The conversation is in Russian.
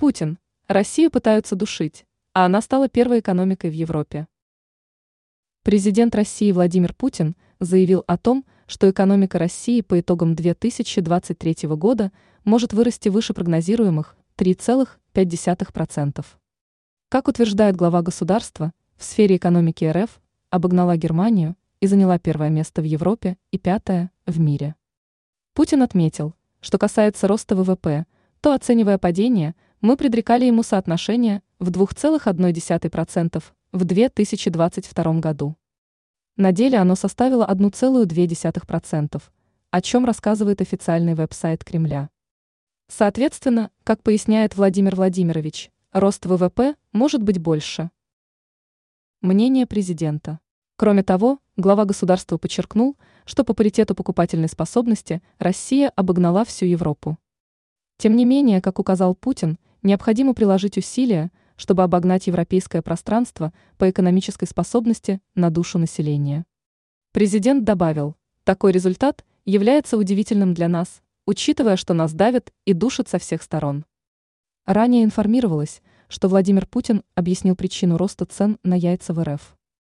Путин. Россию пытаются душить, а она стала первой экономикой в Европе. Президент России Владимир Путин заявил о том, что экономика России по итогам 2023 года может вырасти выше прогнозируемых 3,5%. Как утверждает глава государства, в сфере экономики РФ обогнала Германию и заняла первое место в Европе и пятое в мире. Путин отметил, что касается роста ВВП, то, оценивая падение, мы предрекали ему соотношение в 2,1% в 2022 году. На деле оно составило 1,2%, о чем рассказывает официальный веб-сайт Кремля. Соответственно, как поясняет Владимир Владимирович, рост ВВП может быть больше. Мнение президента. Кроме того, глава государства подчеркнул, что по паритету покупательной способности Россия обогнала всю Европу. Тем не менее, как указал Путин, необходимо приложить усилия, чтобы обогнать европейское пространство по экономической способности на душу населения. Президент добавил, такой результат является удивительным для нас, учитывая, что нас давят и душат со всех сторон. Ранее информировалось, что Владимир Путин объяснил причину роста цен на яйца в РФ.